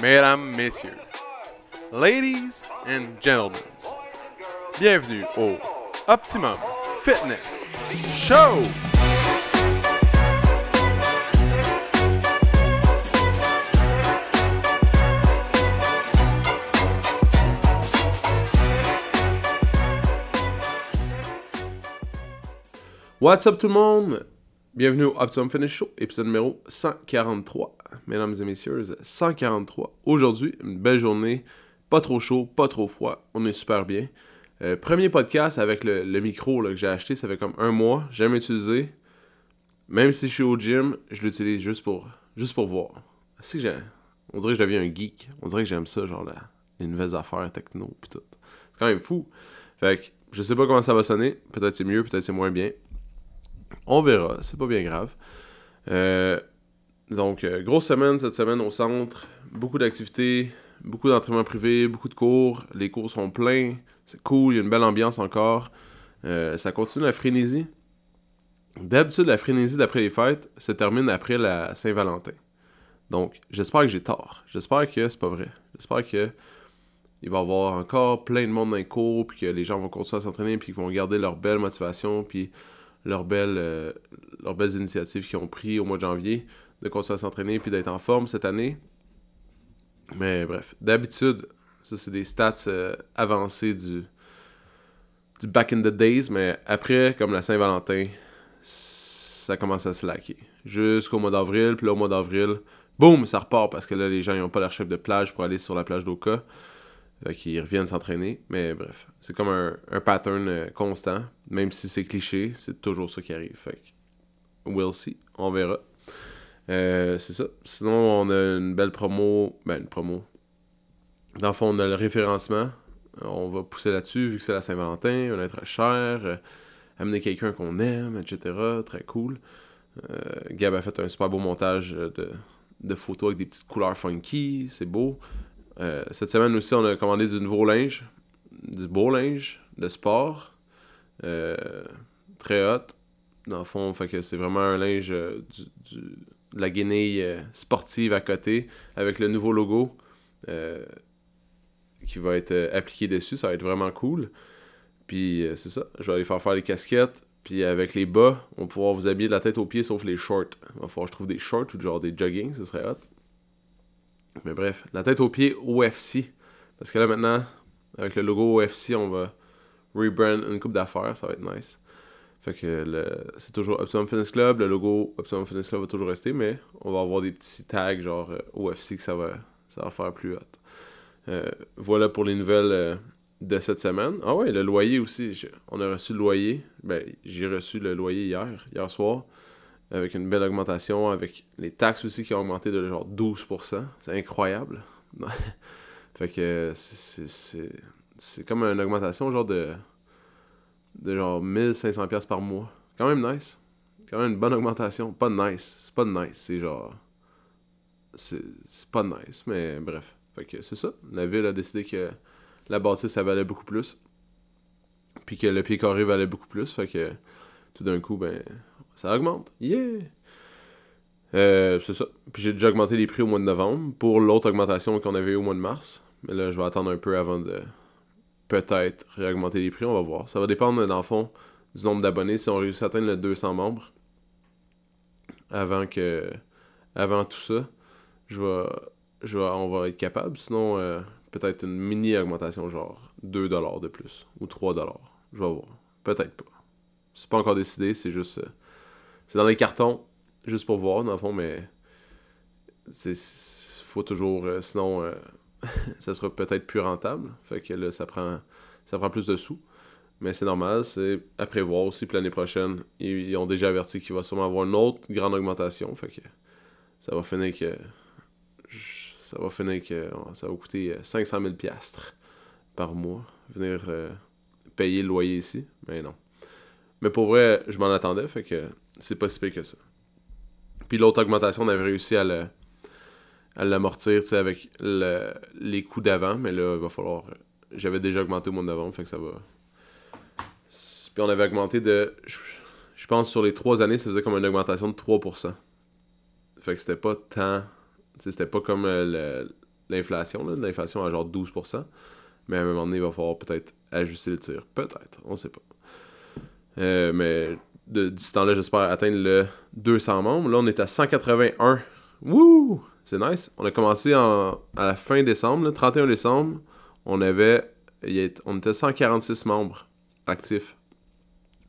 mesdames, messieurs, ladies and gentlemen, bienvenue au Optimum Fitness Show! What's up tout le monde? Bienvenue au Optimum Finish Show, épisode numéro 143. Mesdames et messieurs, 143. Aujourd'hui, une belle journée, pas trop chaud, pas trop froid, on est super bien. Euh, premier podcast avec le, micro que j'ai acheté, ça fait comme un mois, jamais utilisé. Même si je suis au gym, je l'utilise juste pour, juste pour voir. Si j'ai, on dirait que je deviens un geek. On dirait que j'aime ça, genre les nouvelles affaires techno pis tout. C'est quand même fou. Fait que je sais pas comment ça va sonner. Peut-être c'est mieux, peut-être c'est moins bien. On verra, c'est pas bien grave. Euh, donc, euh, grosse semaine cette semaine au centre, beaucoup d'activités, beaucoup d'entraînements privés, beaucoup de cours. Les cours sont pleins, c'est cool, il y a une belle ambiance encore. Euh, ça continue la frénésie. D'habitude, la frénésie d'après les fêtes se termine après la Saint-Valentin. Donc, j'espère que j'ai tort. J'espère que c'est pas vrai. J'espère que il va y avoir encore plein de monde dans les cours, puis que les gens vont continuer à s'entraîner, puis qu'ils vont garder leur belle motivation, puis leurs belles, euh, leurs belles initiatives qu'ils ont pris au mois de janvier, de continuer à s'entraîner puis d'être en forme cette année. Mais bref, d'habitude, ça c'est des stats euh, avancés du, du back in the days, mais après, comme la Saint-Valentin, ça commence à se laquer. Jusqu'au mois d'avril, puis là au mois d'avril, boum, ça repart parce que là les gens n'ont pas leur chef de plage pour aller sur la plage d'Oka. Qu'ils reviennent s'entraîner. Mais bref, c'est comme un, pattern euh, constant. Même si c'est cliché, c'est toujours ça qui arrive. Fait que, we'll see. On verra. Euh, c'est ça. Sinon, on a une belle promo. Ben, une promo. Dans le fond, on a le référencement. On va pousser là-dessus, vu que c'est la Saint-Valentin. On va être cher. Euh, amener quelqu'un qu'on aime, etc. Très cool. Gab a fait un super beau montage de, de photos avec des petites couleurs funky. C'est beau. Euh, cette semaine aussi, on a commandé du nouveau linge, du beau linge de sport. Euh, très hot. Dans le fond, c'est vraiment un linge euh, de la guinée sportive à côté avec le nouveau logo qui va être appliqué dessus. Ça va être vraiment cool. Puis c'est ça. Je vais aller faire faire les casquettes. Puis avec les bas, on va pouvoir vous habiller de la tête aux pieds sauf les shorts. Il va falloir que je trouve des shorts ou genre des jogging, ce serait hot. Mais bref, la tête aux pieds OFC. Parce que là maintenant, avec le logo OFC, on va rebrand une coupe d'affaires, ça va être nice. Fait que c'est toujours Optimum Fitness Club, le logo Optimum Fitness Club va toujours rester, mais on va avoir des petits tags genre euh, OFC que ça va, ça va faire plus haute. Euh, voilà pour les nouvelles euh, de cette semaine. Ah ouais, le loyer aussi. On a reçu le loyer. Ben, j'ai reçu le loyer hier, hier soir avec une belle augmentation, avec les taxes aussi qui ont augmenté de genre 12%. C'est incroyable. fait que c'est comme une augmentation genre de, de genre 1500$ par mois. Quand même nice. Quand même une bonne augmentation. Pas nice. C'est pas nice. C'est genre. C'est pas nice, mais bref. Fait que c'est ça. La ville a décidé que la bâtisse, ça valait beaucoup plus. Puis que le pied carré valait beaucoup plus. Fait que tout d'un coup, ben, ça augmente. Yeah! Euh, c'est ça. Puis j'ai déjà augmenté les prix au mois de novembre pour l'autre augmentation qu'on avait eu au mois de mars. Mais là, je vais attendre un peu avant de peut-être réaugmenter les prix. On va voir. Ça va dépendre, dans le fond, du nombre d'abonnés. Si on réussit à atteindre les 200 membres avant que avant tout ça, je vais, je vais, on va être capable. Sinon, euh, peut-être une mini augmentation, genre 2$ de plus ou 3$. Je vais voir. Peut-être pas. C'est pas encore décidé, c'est juste. Euh, c'est dans les cartons, juste pour voir, dans le fond, mais. C'est. Faut toujours. Euh, sinon, euh, ça sera peut-être plus rentable. Fait que là, ça prend, ça prend plus de sous. Mais c'est normal, c'est à prévoir aussi. L'année prochaine, ils, ont déjà averti qu'il va sûrement avoir une autre grande augmentation. Fait que ça va finir que. Ça va finir que. Ça va coûter 500 000 piastres par mois. Venir payer le loyer ici. Mais non. Mais pour vrai, je m'en attendais, fait que c'est pas si pire que ça. Puis l'autre augmentation, on avait réussi à le à l'amortir avec les coûts d'avant, mais là, il va falloir. J'avais déjà augmenté au mois d'avant, fait que ça va. Puis on avait augmenté de. Je, pense sur les trois années, ça faisait comme une augmentation de 3%. Fait que c'était pas tant. C'était pas comme euh, l'inflation. L'inflation à genre 12%. Mais à un moment donné, il va falloir peut-être ajuster le tir. Peut-être, on sait pas. Euh, mais de, d'ici temps-là, j'espère atteindre le 200 membres. Là, on est à 181. Wouh! C'est nice. On a commencé à la fin décembre, le 31 décembre. On avait. On était 146 membres actifs.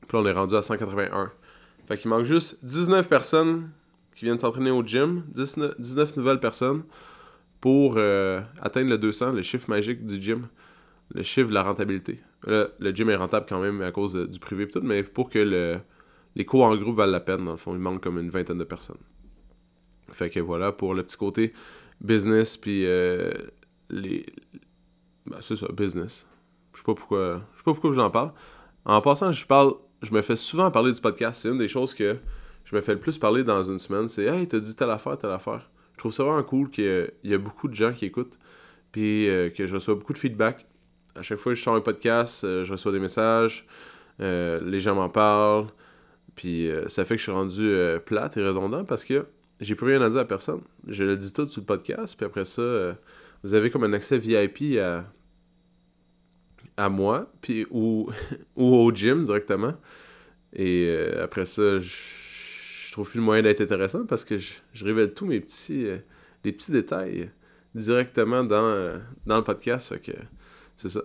Puis là, on est rendu à 181. Fait qu'il manque juste 19 personnes qui viennent s'entraîner au gym. 19, nouvelles personnes pour euh, atteindre le 200, le chiffre magique du gym. Le chiffre de la rentabilité. le gym est rentable quand même à cause du privé et tout, mais pour que le, les cours en groupe valent la peine, dans le fond, il manque comme une vingtaine de personnes. Fait que voilà, pour le petit côté business, puis euh, les... Ben, c'est ça, business. Je sais pas pourquoi je sais pas pourquoi j'en parle. En passant, je parle, je me fais souvent parler du podcast. C'est une des choses que je me fais le plus parler dans une semaine. C'est Hey, t'as dit telle affaire, telle affaire. Je trouve ça vraiment cool qu'il y, a beaucoup de gens qui écoutent. Puis euh, que je reçois beaucoup de feedback. À chaque fois que je sors un podcast, euh, je reçois des messages. les gens m'en parlent. Puis ça fait que je suis rendu plate et redondant parce que j'ai plus rien à dire à personne. Je le dis tout sur le podcast, puis après ça, euh, vous avez comme un accès VIP à, à moi, puis ou, ou au gym directement. Et euh, après ça, je, trouve plus le moyen d'être intéressant parce que je, révèle tous mes petits, euh, les petits détails directement dans, dans le podcast. Que c'est ça.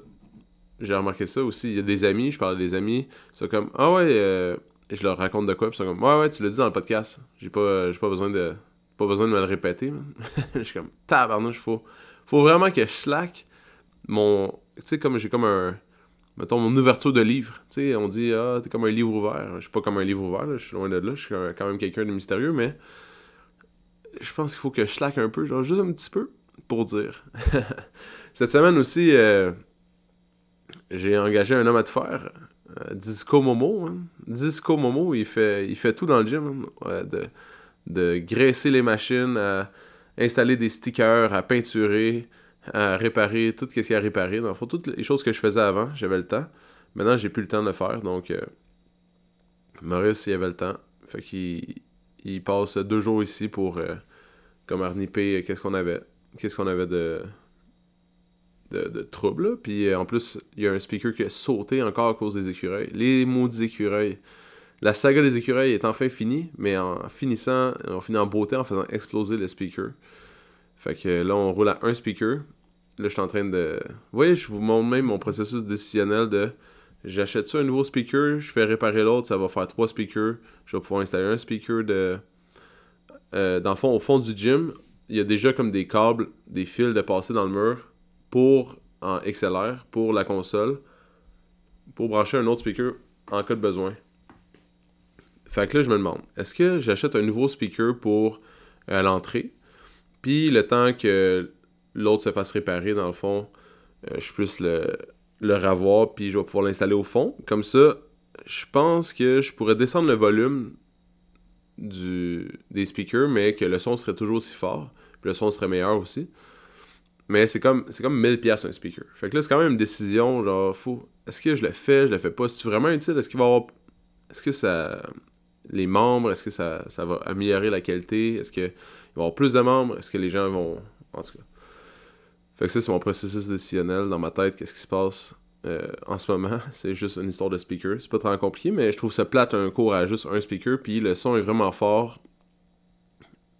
J'ai remarqué ça aussi. Il y a des amis, je parle des amis, c'est comme Ah ouais, et je leur raconte de quoi, puis ils sont comme Ouais, ouais, tu l'as dit dans le podcast. J'ai pas, j'ai pas besoin de. Pas besoin de me le répéter, je suis comme tabarnouche, faut. Faut vraiment que je slack mon. Tu sais, comme j'ai comme un. Mettons, mon ouverture de livre. Tu sais, on dit Ah, t'es comme un livre ouvert. Je suis pas comme un livre ouvert, je suis loin de là. Je suis quand même quelqu'un de mystérieux, mais. Je pense qu'il faut que je slack un peu, genre juste un petit peu, pour dire. Cette semaine aussi, euh, j'ai engagé un homme à te faire euh, Disco Momo. Hein. Disco Momo, il fait, il fait tout dans le gym. Hein. de, de graisser les machines, à installer des stickers, à peinturer, à réparer tout ce qu'il y a à réparer. Dans le toutes les choses que je faisais avant, j'avais le temps. Maintenant, j'ai plus le temps de le faire. Donc, euh, Maurice, il avait le temps. Fait qu'il il passe deux jours ici pour euh, comme arniper qu'est-ce qu'on avait. Qu'est-ce qu'on avait de, de, de troubles. Puis euh, en plus, il y a un speaker qui a sauté encore à cause des écureuils. Les maudits écureuils. La saga des écureuils est enfin finie, mais en finissant, on finit en beauté en faisant exploser le speaker. Fait que là, on roule à un speaker. Là, je suis en train de. Vous voyez, je vous montre même mon processus décisionnel de. J'achète ça un nouveau speaker, je fais réparer l'autre, ça va faire trois speakers. Je vais pouvoir installer un speaker de. Euh, dans le fond, au fond du gym, il y a déjà comme des câbles, des fils de passer dans le mur pour en XLR pour la console pour brancher un autre speaker en cas de besoin. Fait que là, je me demande, est-ce que j'achète un nouveau speaker pour euh, l'entrée, puis le temps que l'autre se fasse réparer, dans le fond, euh, je puisse le, ravoir, puis je vais pouvoir l'installer au fond. Comme ça, je pense que je pourrais descendre le volume du, des speakers, mais que le son serait toujours aussi fort, puis le son serait meilleur aussi. Mais c'est comme c'est comme 1000 pièces un speaker. Fait que là c'est quand même une décision genre faut est-ce que je le fais, je le fais pas, c'est vraiment utile, est-ce qu'il va avoir est-ce que ça les membres, est-ce que ça, ça va améliorer la qualité, est-ce qu'il va y avoir plus de membres, est-ce que les gens vont en tout cas. Fait que ça c'est mon processus décisionnel dans ma tête, qu'est-ce qui se passe euh, en ce moment, c'est juste une histoire de speaker, c'est pas très compliqué mais je trouve ça plate un cours à juste un speaker puis le son est vraiment fort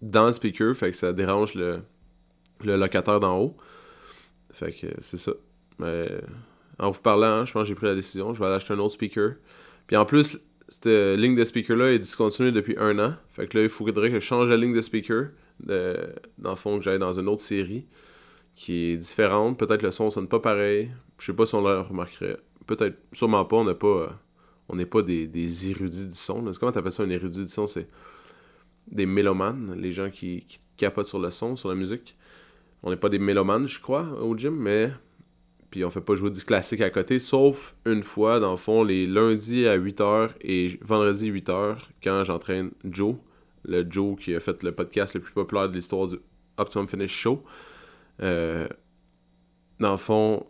dans le speaker, fait que ça dérange le le locataire d'en haut. Fait que c'est ça. Mais en vous parlant, je pense que j'ai pris la décision. Je vais aller acheter un autre speaker. Puis en plus, cette ligne de speaker-là est discontinuée depuis un an. Fait que là, il faudrait que je change la ligne de speaker. Dans le fond, que j'aille dans une autre série qui est différente. Peut-être le son sonne pas pareil. Je sais pas si on le remarquerait. Peut-être, sûrement pas. On n'a pas. on n'est pas des, des, érudits du son. Comment t'appelles ça un érudit du son? C'est des mélomanes, les gens qui, qui capotent sur le son, sur la musique. On n'est pas des mélomanes, je crois, au gym, mais. Puis on fait pas jouer du classique à côté, sauf une fois, dans le fond, les lundis à 8h et vendredi 8h, quand j'entraîne Joe, le Joe qui a fait le podcast le plus populaire de l'histoire du Optimum Finish Show. Euh, dans le fond,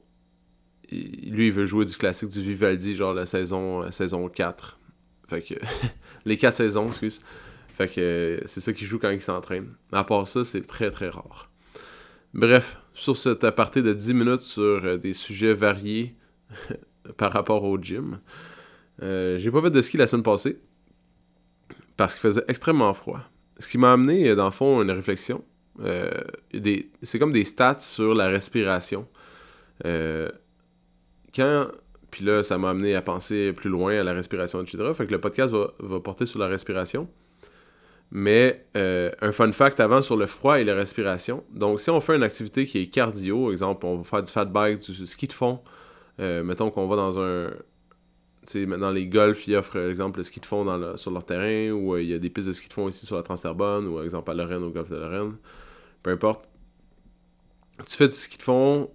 lui, il veut jouer du classique du Vivaldi, genre la saison, la saison 4. Fait que. les 4 saisons, excuse. Fait que c'est ça qu'il joue quand il s'entraîne. À part ça, c'est très très rare. Bref, sur cet aparté de 10 minutes sur des sujets variés par rapport au gym. j'ai pas fait de ski la semaine passée parce qu'il faisait extrêmement froid. Ce qui m'a amené, dans le fond, une réflexion. c'est comme des stats sur la respiration. quand puis là, ça m'a amené à penser plus loin à la respiration, etc. Fait que le podcast va, porter sur la respiration. Mais euh, un fun fact avant sur le froid et la respiration. Donc, si on fait une activité qui est cardio, exemple, on va faire du fat bike, du ski de fond, euh, mettons qu'on va dans un. Tu sais, maintenant les golfs, ils offrent, par exemple, le ski de fond sur leur terrain, ou euh, il y a des pistes de ski de fond ici sur la Transterbonne, ou exemple à Lorraine, au golf de Lorraine. Peu importe tu fais du ski de fond,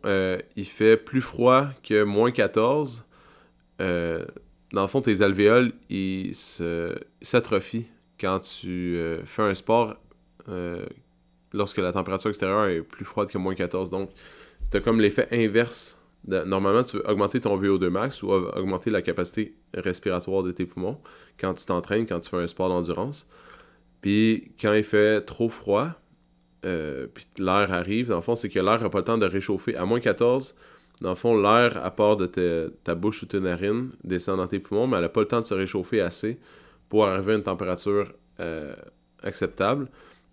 il fait plus froid que moins 14. Euh, dans le fond, tes alvéoles, ils s'atrophient quand tu euh, fais un sport euh, lorsque la température extérieure est plus froide que moins 14. Donc, tu as comme l'effet inverse. normalement, tu veux augmenter ton VO2 max ou augmenter la capacité respiratoire de tes poumons quand tu t'entraînes, quand tu fais un sport d'endurance. Puis, quand il fait trop froid, puis l'air arrive, dans le fond, c'est que l'air n'a pas le temps de réchauffer. À moins 14, dans le fond, l'air, à part de ta bouche ou tes narines, descend dans tes poumons, mais elle n'a pas le temps de se réchauffer assez pour arriver à une température euh, acceptable.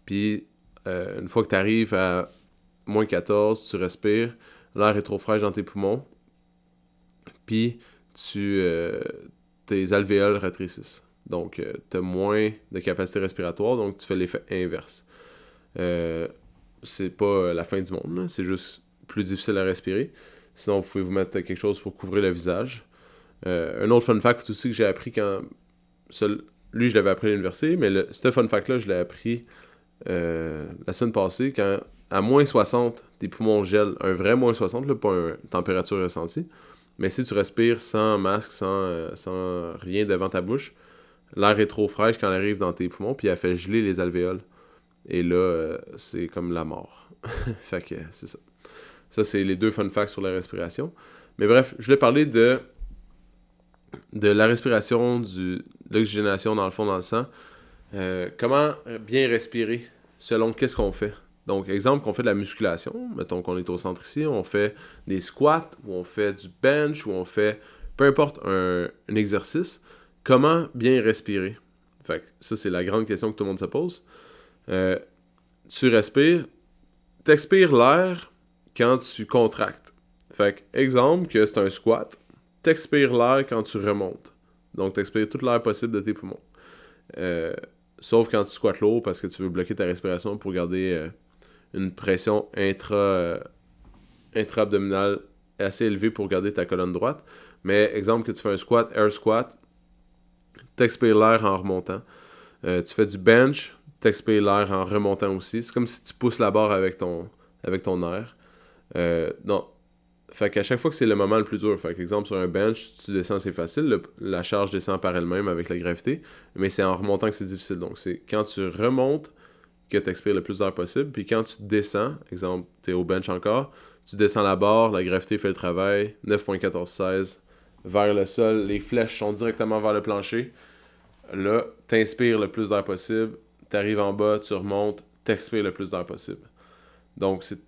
Puis, euh, une fois que tu arrives à moins 14, tu respires, l'air est trop frais dans tes poumons, puis tu, euh, tes alvéoles rétrécissent. Donc, tu as moins de capacité respiratoire, donc tu fais l'effet inverse. c'est pas la fin du monde, c'est juste plus difficile à respirer. Sinon, vous pouvez vous mettre quelque chose pour couvrir le visage. Un autre fun fact aussi que j'ai appris quand. Lui, je l'avais appris à l'université, mais le, ce fun fact-là, je l'ai appris euh, la semaine passée quand à moins 60, tes poumons gèlent. Un vrai moins 60, là, pas une température ressentie. Mais si tu respires sans masque, sans, euh, sans rien devant ta bouche, l'air est trop fraîche quand elle arrive dans tes poumons, puis elle fait geler les alvéoles. Et là, c'est comme la mort. fait que c'est ça. Ça, c'est les deux fun facts sur la respiration. Mais bref, je voulais parler de, de la respiration, de l'oxygénation dans le fond, dans le sang. Euh, comment bien respirer selon qu'est-ce qu'on fait? Donc, exemple, qu'on fait de la musculation, mettons qu'on est au centre ici, on fait des squats, ou on fait du bench, ou on fait peu importe un, exercice, comment bien respirer? Fait ça, c'est la grande question que tout le monde se pose. Euh, tu respires, t'expires l'air quand tu contractes. Fait exemple, que c'est un squat, t'expires l'air quand tu remontes. Donc, t'expires toute l'air possible de tes poumons. Euh, sauf quand tu squattes l'eau parce que tu veux bloquer ta respiration pour garder euh, une pression intra, euh, intra-abdominale assez élevée pour garder ta colonne droite. Mais exemple que tu fais un squat, air squat, t'expires l'air en remontant. tu fais du bench, t'expires l'air en remontant aussi. C'est comme si tu pousses la barre avec ton, avec ton air. Non. Fait qu'à chaque fois que c'est le moment le plus dur, fait exemple sur un bench, tu descends, c'est facile, la charge descend par elle-même avec la gravité, mais c'est en remontant que c'est difficile. Donc c'est quand tu remontes que tu expires le plus d'air possible, puis quand tu descends, exemple, tu es au bench encore, tu descends la barre, la gravité fait le travail, 9.1416 vers le sol, les flèches sont directement vers le plancher. Là, t'inspires le plus d'air possible, t'arrives en bas, tu remontes, t'expires le plus d'air possible. Donc c'est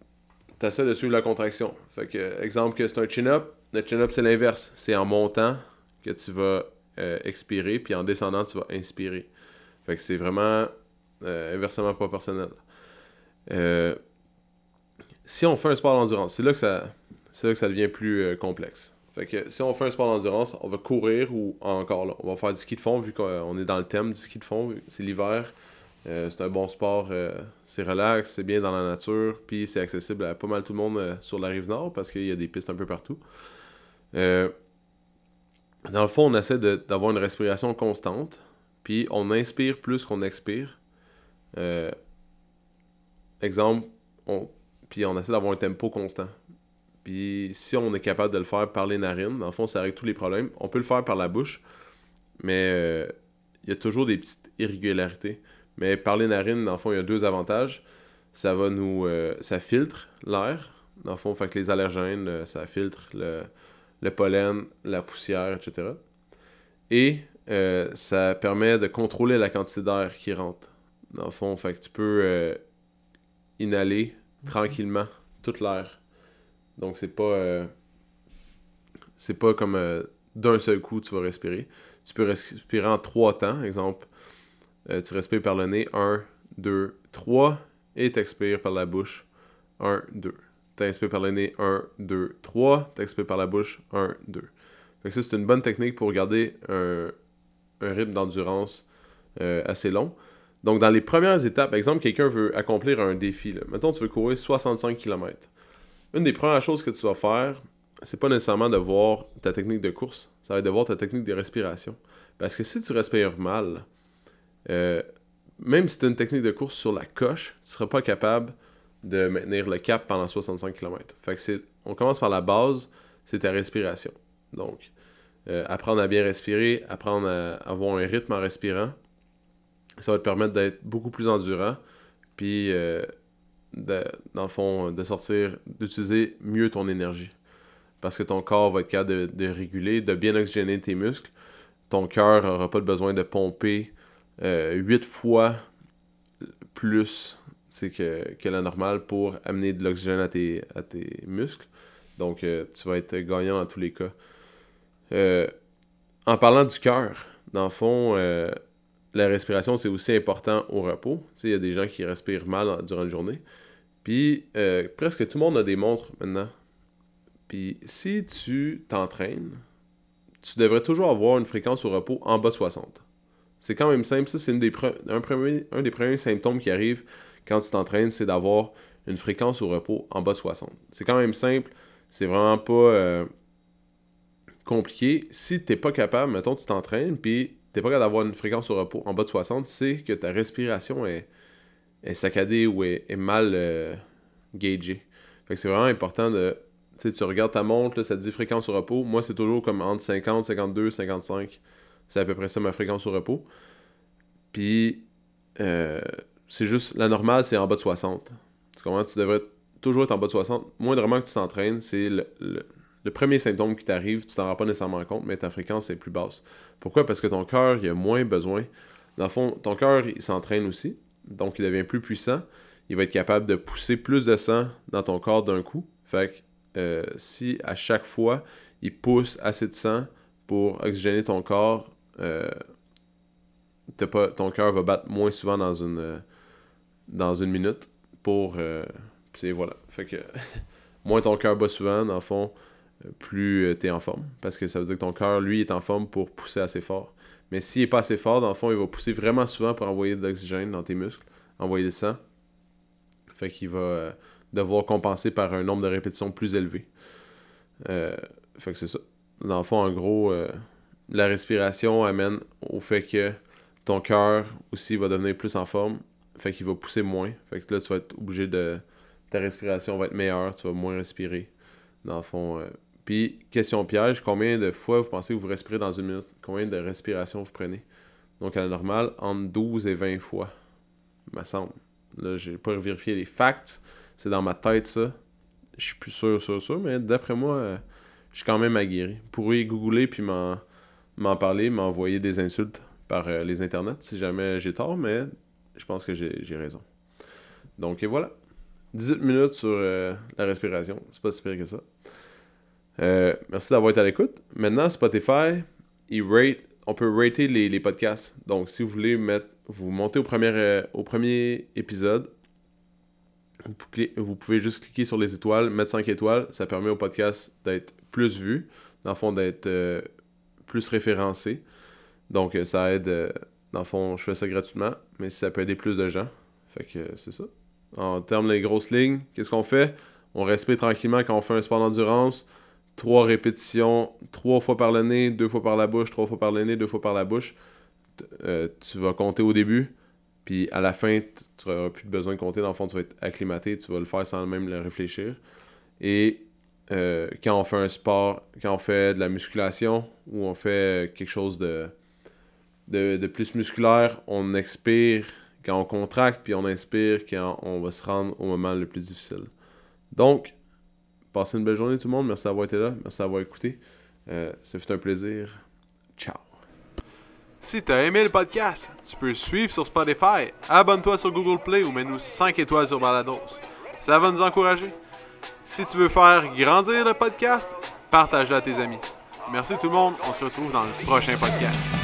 tu essaies de suivre la contraction. Fait que, exemple que c'est un chin-up, le chin-up c'est l'inverse. C'est en montant que tu vas euh, expirer, puis en descendant, tu vas inspirer. Fait que c'est vraiment euh, inversement proportionnel. Euh, si on fait un sport d'endurance, c'est là que ça, c'est là que ça devient plus complexe. Fait que si on fait un sport d'endurance, on va courir ou encore là, on va faire du ski de fond vu qu'on est dans le thème du ski de fond, c'est l'hiver. Euh, c'est un bon sport, euh, c'est relax, c'est bien dans la nature, puis c'est accessible à pas mal tout le monde euh, sur la rive nord parce qu'il y a des pistes un peu partout. dans le fond, on essaie d'avoir une respiration constante, puis on inspire plus qu'on expire. exemple, on, puis on essaie d'avoir un tempo constant. Puis si on est capable de le faire par les narines, dans le fond, ça règle tous les problèmes. On peut le faire par la bouche, mais il y a toujours des petites irrégularités. Mais par les narines, dans le fond, il y a deux avantages. Ça va nous. Euh, ça filtre l'air. Dans le fond, fait que les allergènes, euh, ça filtre le, pollen, la poussière, etc. Et euh, ça permet de contrôler la quantité d'air qui rentre. Dans le fond, fait que tu peux inhaler tranquillement tout l'air. Donc c'est pas euh, c'est pas comme d'un seul coup tu vas respirer. Tu peux respirer en trois temps. Exemple, euh, tu respires par le nez 1, 2, 3 et tu expires par la bouche 1, 2. Tu inspires par le nez 1, 2, 3. Tu expires par la bouche 1, 2. Donc ça, c'est une bonne technique pour garder un, rythme d'endurance assez long. Donc, dans les premières étapes, exemple, quelqu'un veut accomplir un défi. Là. Mettons, tu veux courir 65 km. Une des premières choses que tu vas faire, c'est pas nécessairement de voir ta technique de course, ça va être de voir ta technique de respiration. Parce que si tu respires mal, euh, même si tu as une technique de course sur la coche, tu seras pas capable de maintenir le cap pendant 65 km. Fait que on commence par la base, c'est ta respiration. Donc, euh, apprendre à bien respirer, apprendre à avoir un rythme en respirant, ça va te permettre d'être beaucoup plus endurant, puis euh, dans le fond, de sortir, d'utiliser mieux ton énergie. Parce que ton corps va être capable de, réguler, de bien oxygéner tes muscles. Ton cœur n'aura pas besoin de pomper 8 fois plus que, que la normale pour amener de l'oxygène à tes, à tes muscles. Donc, euh, tu vas être gagnant dans tous les cas. Euh, en parlant du cœur, dans le fond, euh, la respiration, c'est aussi important au repos. Il y a des gens qui respirent mal durant la journée. Puis, euh, presque tout le monde a des montres maintenant. Puis, si tu t'entraînes, tu devrais toujours avoir une fréquence au repos en bas de 60. C'est quand même simple. Ça, c'est un, des premiers symptômes qui arrive quand tu t'entraînes, c'est d'avoir une fréquence au repos en bas de 60. C'est quand même simple. C'est vraiment pas euh, compliqué. Si tu n'es pas capable, mettons, tu t'entraînes, puis t'es pas capable d'avoir une fréquence au repos en bas de 60, c'est que ta respiration est, saccadée ou est, mal euh, c'est vraiment important de. Tu regardes ta montre, ça te dit fréquence au repos. Moi, c'est toujours comme entre 50, 52, 55. C'est à peu près ça ma fréquence au repos. Puis, euh, c'est juste. La normale, c'est en bas de 60. Tu comprends? Tu devrais toujours être en bas de 60. Moins vraiment que tu t'entraînes, c'est le le premier symptôme qui t'arrive, tu t'en rends pas nécessairement compte, mais ta fréquence est plus basse. Pourquoi? Parce que ton cœur, il a moins besoin. Dans le fond, ton cœur, il s'entraîne aussi, donc il devient plus puissant. Il va être capable de pousser plus de sang dans ton corps d'un coup. Fait que euh, si à chaque fois, il pousse assez de sang pour oxygéner ton corps, euh, pas, ton cœur va battre moins souvent dans une, euh, dans une minute pour... puis voilà. Fait que moins ton cœur bat souvent, dans le fond, plus euh, tu es en forme. Parce que ça veut dire que ton cœur, lui, est en forme pour pousser assez fort. Mais s'il n'est pas assez fort, dans le fond, il va pousser vraiment souvent pour envoyer de l'oxygène dans tes muscles, envoyer du sang. Fait qu'il va euh, devoir compenser par un nombre de répétitions plus élevé. Euh, fait que c'est ça. Dans le fond, en gros, la respiration amène au fait que ton cœur aussi va devenir plus en forme. Fait qu'il va pousser moins. Fait que là, tu vas être obligé de. Ta respiration va être meilleure, tu vas moins respirer. Dans le fond, puis, question piège, combien de fois vous pensez que vous respirez dans une minute? Combien de respirations vous prenez? Donc, à la normale, entre 12 et 20 fois, me semble. Là, j'ai pas vérifié les facts. C'est dans ma tête, ça. Je suis plus sûr, sûr, sûr, mais d'après moi, euh, je suis quand même aguerri. Vous pourriez googler puis m'en parler, m'envoyer des insultes par euh, les internets si jamais j'ai tort, mais je pense que j'ai raison. Donc, et voilà. 18 minutes sur euh, la respiration. C'est pas si pire que ça. Euh, merci d'avoir été à l'écoute. Maintenant, Spotify, on peut rater les, podcasts. Donc, si vous voulez mettre, vous montez au premier, euh, au premier épisode, vous, pouvez juste cliquer sur les étoiles, mettre 5 étoiles. Ça permet au podcast d'être plus vu, dans le fond, d'être plus référencé. Donc, ça aide. dans le fond, je fais ça gratuitement, mais ça peut aider plus de gens. Fait que c'est ça. En termes des grosses lignes, qu'est-ce qu'on fait? On respire tranquillement quand on fait un sport d'endurance trois répétitions, trois fois par le nez, deux fois par la bouche, trois fois par le nez, deux fois par la bouche. Euh, tu vas compter au début, puis à la fin, tu n'auras plus besoin de compter. Dans le fond, tu vas être acclimaté, tu vas le faire sans même le réfléchir. Et euh, quand on fait un sport, quand on fait de la musculation ou on fait quelque chose de, de, de plus musculaire, on expire quand on contracte, puis on inspire quand on va se rendre au moment le plus difficile. Donc, Passez une belle journée tout le monde. Merci d'avoir été là. Merci d'avoir écouté. Euh, un plaisir. Ciao. Si t'as aimé le podcast, tu peux le suivre sur Spotify, abonne-toi sur Google Play ou mets-nous 5 étoiles sur Balados. Ça va nous encourager. Si tu veux faire grandir le podcast, partage-le à tes amis. Merci tout le monde, on se retrouve dans le prochain podcast.